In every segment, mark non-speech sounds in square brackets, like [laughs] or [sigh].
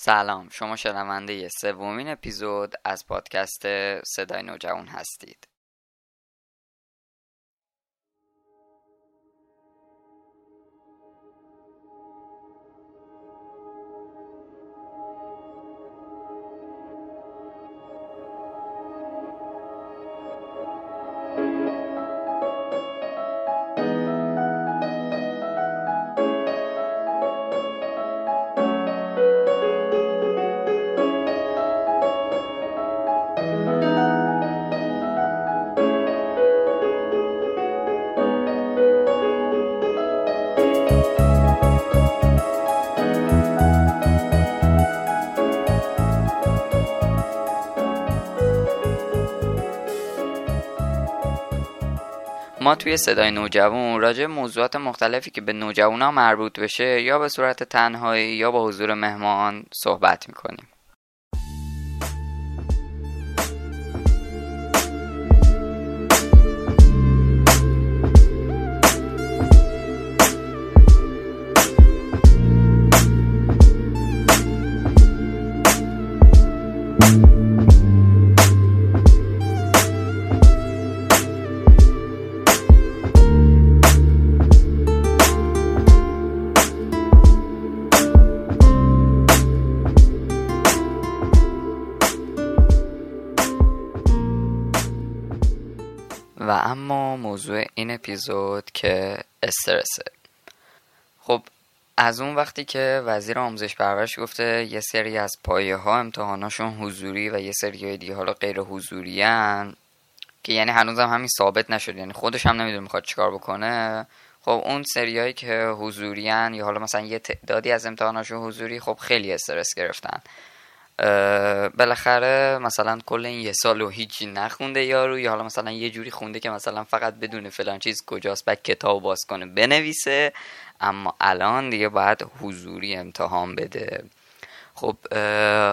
سلام شما شنونده سومین اپیزود از پادکست صدای نوجوان هستید. ما توی صدای نوجوان راجع موضوعات مختلفی که به نوجوانا مربوط بشه یا به صورت تنهایی یا با حضور مهمان صحبت می‌کنیم. و اما موضوع این اپیزود که استرسه. خب از اون وقتی که وزیر آموزش پرورش گفته یه سری از پایه ها امتحاناشون حضوری و یه سری دیگه حالا غیر حضوری هن که یعنی هنوزم همین ثابت نشد یعنی خودش هم نمی‌دونه می‌خواد چیکار بکنه. خب اون سریایی که حضوری هن یا حالا مثلا یه تعدادی از امتحاناشون حضوری خب خیلی استرس گرفتن. بالاخره مثلا کل این یه سال و هیچی نخونده یارو یا حالا مثلا یه جوری خونده که مثلا فقط بدون فلان چیز کجاست بعد کتاب باز کنه بنویسه. اما الان دیگه باید حضوری امتحان بده. خب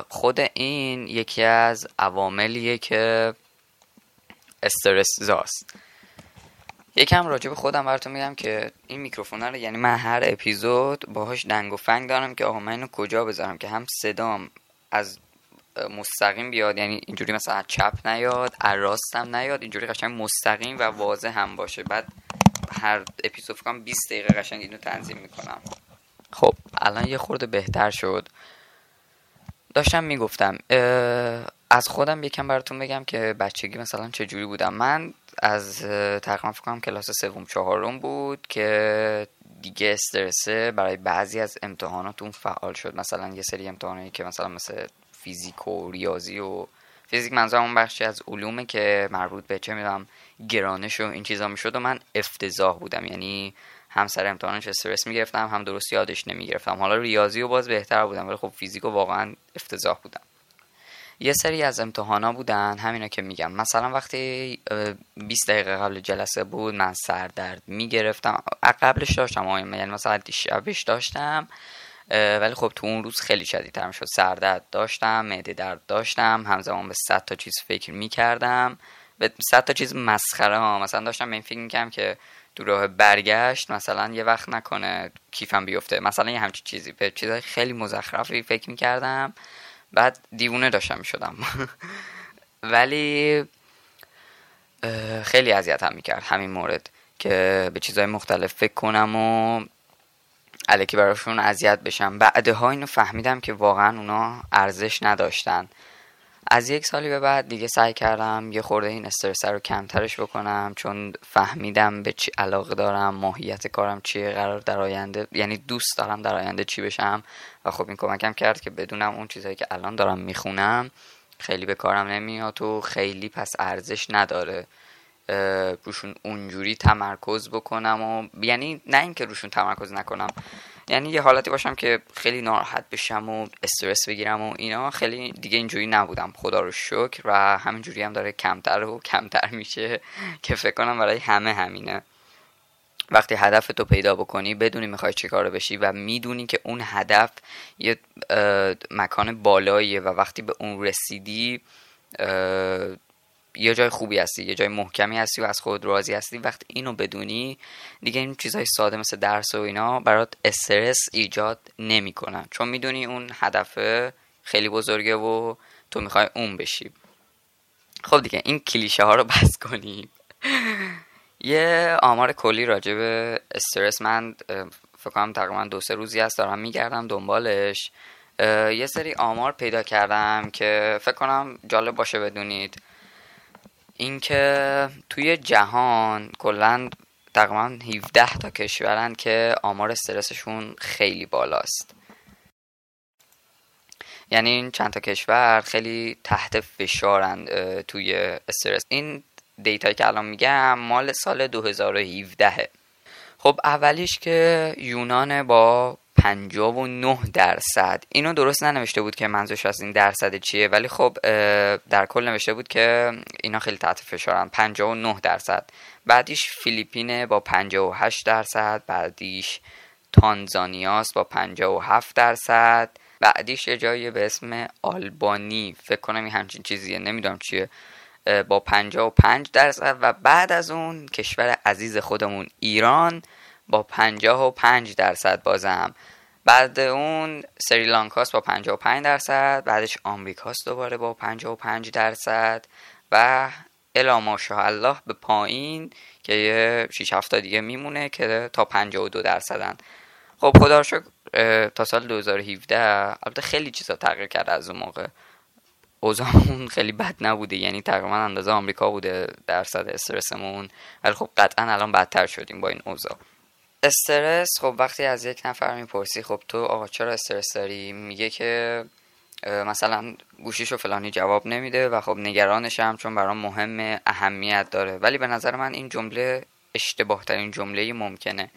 خود این یکی از عواملیه که استرس زاست. یکم راجع به خودم براتون میگم که این میکروفون رو یعنی من هر اپیزود باهاش دنگ و فنگ دارم که آقا من اینو کجا بذارم که هم صدام از مستقیم بیاد یعنی اینجوری مثلا چپ نیاد از راستم نیاد اینجوری قشنگ مستقیم و واضح هم باشه. بعد هر اپیزود فکرم 20 دقیقه قشنگ اینو تنظیم می‌کنم. خب الان یه خورده بهتر شد. داشتم می‌گفتم از خودم یکم براتون بگم که بچگی مثلا چه جوری بودم. من از تقریبا فکر کنم کلاس سوم چهارم بود که دیگه استرسه برای بعضی از امتحاناتون فعال شد. مثلا یه سری امتحانایی که مثلا مثل فیزیک و ریاضی و فیزیک منظورم اون بخشی از علومه که مربوط به چه می‌دونم گرانش و این چیزا می‌شد و من افتضاح بودم. یعنی هم سر امتحانش استرس می‌گرفتم هم درست یادش نمی‌گرفتم. حالا ریاضی و باز بهتر بودم ولی خب فیزیک و واقعا افتضاح بودم. یه سری از امتحانا بودن همینا که میگم. مثلا وقتی 20 دقیقه قبل جلسه بود من سردرد می‌گرفتم. قبلش داشتم یعنی مثلا شبش داشتم. ولی خب تو اون روز خیلی شدیدتر شد سردرد داشتم معده درد داشتم همزمان به 100 تا چیز فکر می‌کردم. به 100 تا چیز مسخره ها. مثلا داشتم به این فکر می‌کردم که تو راه برگشت مثلا یه وقت نکنه کیفم بیفته. مثلا یه همچین چیزی. به چیزای خیلی مزخرفی فکر می‌کردم. بعد دیوونه داشتم می‌شدم. [laughs] ولی خیلی اذیتم می‌کرد همین مورد که به چیزهای مختلف فکر کنم و علکی براشون اذیت بشم. بعدها اینو فهمیدم که واقعا اونا ارزش نداشتن. از یک سالی به بعد دیگه سعی کردم یه خورده این استرس رو کمترش بکنم چون فهمیدم به چی علاقه دارم ماهیت کارم چیه قرار در آینده یعنی دوست دارم در آینده چی بشم. و خب این کمکم کرد که بدونم اون چیزهایی که الان دارم می‌خونم خیلی به کارم نمیاد و خیلی پس ارزش نداره. روشون اونجوری تمرکز بکنم و یعنی نه اینکه روشون تمرکز نکنم یعنی یه حالتی باشم که خیلی ناراحت بشم و استرس بگیرم و اینا. خیلی دیگه اینجوری نبودم خدا رو شکر. و همینجوری هم داره کمتر و کمتر میشه که فکر کنم برای همه همینه. وقتی هدف تو پیدا بکنی بدونی می‌خوای چه کار بشی و می‌دونی که اون هدف یه مکان بالاییه و وقتی به اون رسیدی یه جای خوبی هستی یه جای محکمی هستی و از خود راضی هستی. وقتی اینو بدونی دیگه این چیزهای ساده مثل درس و اینا برات استرس ایجاد نمی‌کنن. چون می‌دونی اون هدف خیلی بزرگه و تو می‌خوای اون بشی. خب دیگه این کلیشه ها رو بس کنیم. یه آمار کلی راجع به استرس من فکر کنم تقریبا دو سه روزی هست دارم میگردم دنبالش. یه سری آمار پیدا کردم که فکر کنم جالب باشه بدونید. اینکه توی جهان کلا تقریبا 17 تا کشورن که آمار استرسشون خیلی بالاست. یعنی این چند تا کشور خیلی تحت فشارند توی استرس. این دیتایی که الان میگم مال سال 2017 خب اولیش که یونان با 59 درصد. اینو درست ننوشته بود که منظورش از این درصد چیه ولی خب در کل نوشته بود که اینا خیلی تحت فشارن. 59 درصد. بعدیش فیلیپینه با 58 درصد بعدیش تانزانیاست با 57 درصد. بعدیش یه جایی به اسم آلبانی فکر کنم این همچین چیزیه نمی‌دونم چیه. با 55 درصد. و بعد از اون کشور عزیز خودمون ایران. با 55 درصد بازم. بعد اون سریلانکاست با 55 درصد بعدش آمریکاست دوباره با 55 درصد و الا ماشاءالله به پایین که یه 6 هفته دیگه میمونه که تا 52 درصدن. خب خدا تا سال 2017 البته خیلی چیزا تغییر کرده از اون موقع. اوضاعمون خیلی بد نبوده یعنی تقریبا اندازه آمریکا بوده درصد استرسمون. ولی خب قطعا الان بدتر شدیم با این اوضاع. استرس خب وقتی از یک نفر می‌پرسی خب تو آقا چرا استرس داری؟ میگه که مثلا گوشیش و فلانی جواب نمیده و خب نگرانشم چون برام مهم اهمیت داره. ولی به نظر من این جمله اشتباه ترین جمله ممکنه.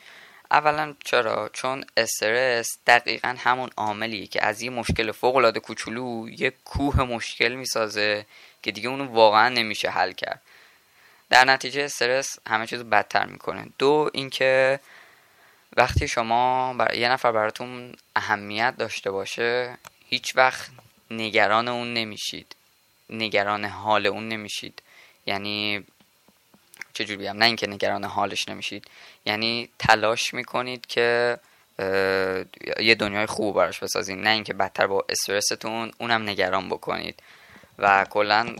اولا چرا؟ چون استرس دقیقا همون عاملیه که از یه مشکل فوق العاده کوچولو یه کوه مشکل می‌سازه که دیگه اونو واقعا نمیشه حل کرد. در نتیجه استرس همه چیز بدتر می‌کنه. دو اینکه وقتی شما بر... یه نفر براتون اهمیت داشته باشه هیچ وقت نگران اون نمیشید. نگران حال اون نمیشید. یعنی چجوری بگم؟ نه اینکه نگران حالش نمیشید. یعنی تلاش می‌کنید که یه دنیای خوب براش بسازید نه اینکه بدتر با استرستون اونم نگران بکنید. و کلا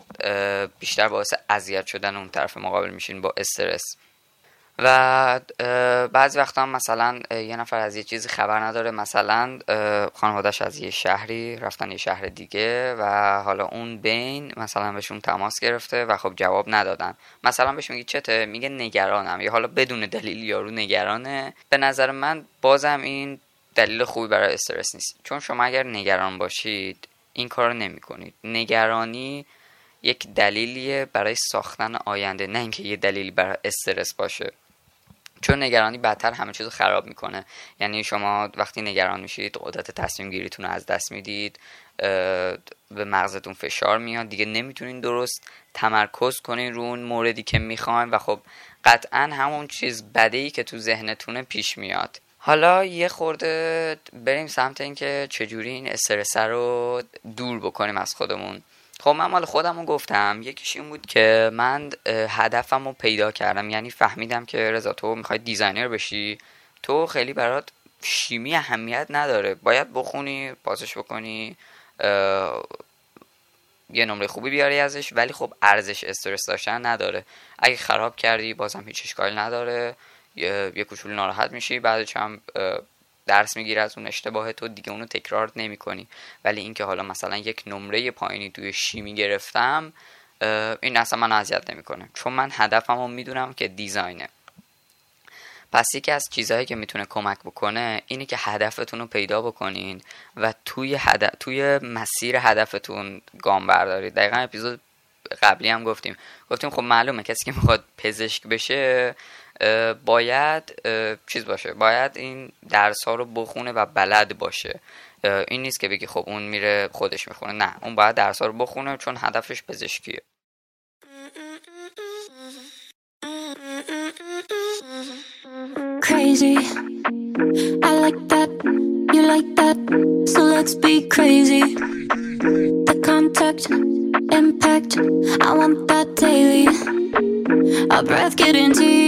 بیشتر باعث اذیت شدن اون طرف مقابل میشین با استرس. و بعضی وقتا مثلا یه نفر از یه چیزی خبر نداره. مثلا خانوادش از یه شهری رفتن یه شهر دیگه و حالا اون بین مثلا بهشون تماس گرفته و خب جواب ندادن. مثلا بهش میگه چته؟ میگه نگرانم. یا حالا بدون دلیل یارو نگرانه. به نظر من بازم این دلیل خوبی برای استرس نیست. چون شما اگر نگران باشید این کار نمی کنید نگرانی یک دلیلیه برای ساختن آینده نه اینکه یه دلیلی برای استرس باشه. چون نگرانی بدتر همه چیز خراب می‌کنه. یعنی شما وقتی نگران میشید قدرت تصمیم گیریتون رو از دست می‌دید به مغزتون فشار میاد. دیگه نمی‌تونین درست تمرکز کنین رو اون موردی که می‌خواین و خب قطعا همون چیز بده ای که تو ذهنتون پیش میاد. حالا یه خورده بریم سمت اینکه چجوری این استرس رو دور بکنیم از خودمون. خب من مال خودم رو گفتم. یکیش این بود که من هدفم رو پیدا کردم. یعنی فهمیدم که رضا تو می‌خوای designer بشی. تو خیلی برات شیمی اهمیت نداره. باید بخونی پاسش بکنی یه نمره خوبی بیاری ازش. ولی خب ارزش استرس داشتن نداره. اگه خراب کردی بازم هیچ اشکال نداره. یه, یه کوچولو ناراحت میشی. بعدش هم درس می‌گیره از اون اشتباه تو دیگه اونو تکرار نمی کنی ولی اینکه حالا مثلا یک نمره پایینی توی شیمی گرفتم این اصلا من اذیت نمی‌کنه. چون من هدفم رو می‌دونم که دیزاینه. پس یکی از چیزهایی که می‌تونه کمک بکنه اینه که هدفتون رو پیدا بکنین و توی, هدف، توی مسیر هدفتون گام بردارید. دقیقا اپیزود قبلی هم گفتیم. گفتیم خب معلومه کسی که می‌خواد پزشک بشه باید چیز باشه باید این درس ها رو بخونه و بلد باشه این نیست که بگی خب اون میره خودش می‌خونه نه اون باید درس ها رو بخونه چون هدفش پزشکیه Crazy, I like that, you like that, so let's be crazy. The contact impact. I want that daily. Our breath getting deeper,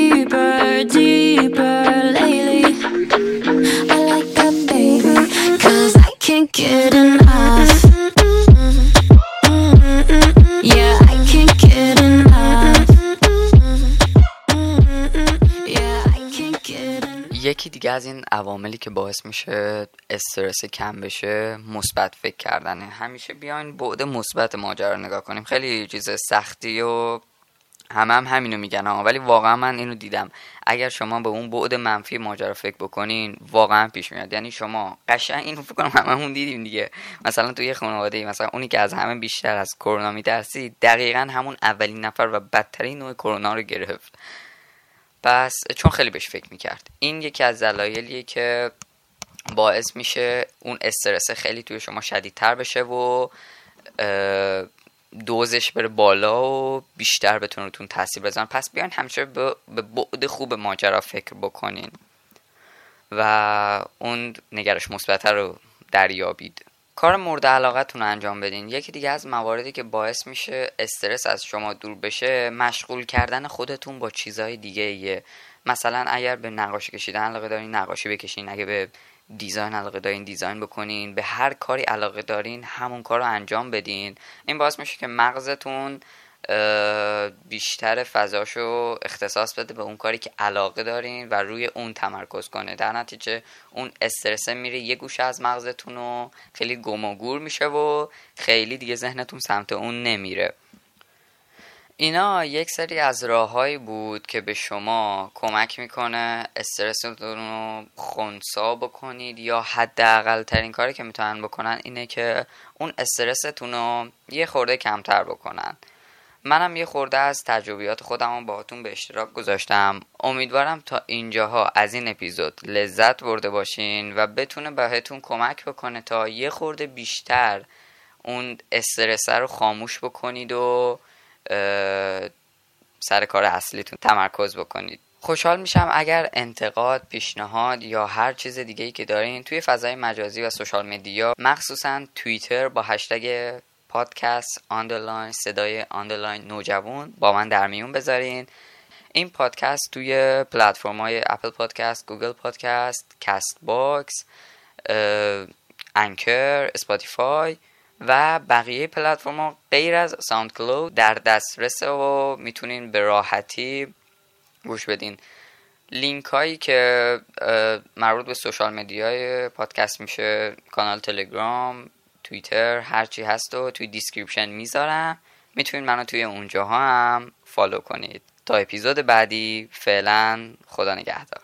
یکی دیگه از این عواملی که باعث میشه استرس کم بشه مثبت فکر کردنه. همیشه بیاین بعد مثبت ماجرا نگاه کنیم. خیلی چیز سختی و همه هم همینو میگن ها ولی واقعا من اینو دیدم. اگر شما به اون بعد منفی ماجرا فکر بکنین واقعا پیش میاد. یعنی شما قشنگ اینو فکر کنم هممون دیدیم دیگه. مثلا توی یه خانواده ای مثلا اونی که از همه بیشتر از کرونا میترسید دقیقا همون اولین نفر و بدترین نوع کرونا رو گرفت. پس چون خیلی بهش فکر می‌کرد. این یکی از دلایلیه که باعث میشه اون استرس خیلی توی شما شدیدتر بشه و دوزش بره بالا و بیشتر بتونه روتون تاثیر بزنه پس بیاین همیشه به به بعد خوب ماجرا فکر بکنین. و اون نگرش مثبت رو دریابید. کار مورد علاقتون رو انجام بدین. یکی دیگه از مواردی که باعث میشه استرس از شما دور بشه مشغول کردن خودتون با چیزهای دیگه ایه. مثلا اگر به نقاشی کشیدن علاقه دارین نقاشی بکشین. اگه به دیزاین علاقه دارین دیزاین بکنین. به هر کاری علاقه دارین همون کار رو انجام بدین. این باعث میشه که مغزتون بیشتر فضاشو اختصاص بده به اون کاری که علاقه دارین و روی اون تمرکز کنه. در نتیجه اون استرسه میره یه گوشه از مغزتون و خیلی گم و گور میشه و خیلی دیگه ذهنتون سمت اون نمیره. اینا یک سری از راههایی بود که به شما کمک می‌کنه استرستون رو خونسا بکنید یا حداقل ترین کاری که می‌تونن بکنن اینه که اون استرستون رو یه خورده کمتر بکنن. منم یه خورده از تجربیات خودم رو باهاتون به اشتراک گذاشتم. امیدوارم تا اینجاها از این اپیزود لذت برده باشین و بتونه بهتون کمک بکنه تا یه خورده بیشتر اون استرسه رو خاموش بکنید و سر کار اصلیتون تمرکز بکنید. خوشحال میشم اگر انتقاد، پیشنهاد یا هر چیز دیگه ای که دارین توی فضای مجازی و social media مخصوصا توییتر با hashtag پادکست آندرلاین صدای آندرلاین نوجوان با من در میون بذارین. این پادکست توی پلتفرم های Apple Podcasts، Google Podcasts، Castbox، Anchor، Spotify و بقیه پلتفرم ها غیر از SoundCloud در دسترس و می‌تونین به راحتی گوش بدین. لینک هایی که مربوط به social media ی پادکست میشه کانال تلگرام توییتر هرچی هست و توی description می‌ذارم. می‌تونید منو توی اونجاها هم follow کنید. تا اپیزود بعدی فعلا خدا نگهدار.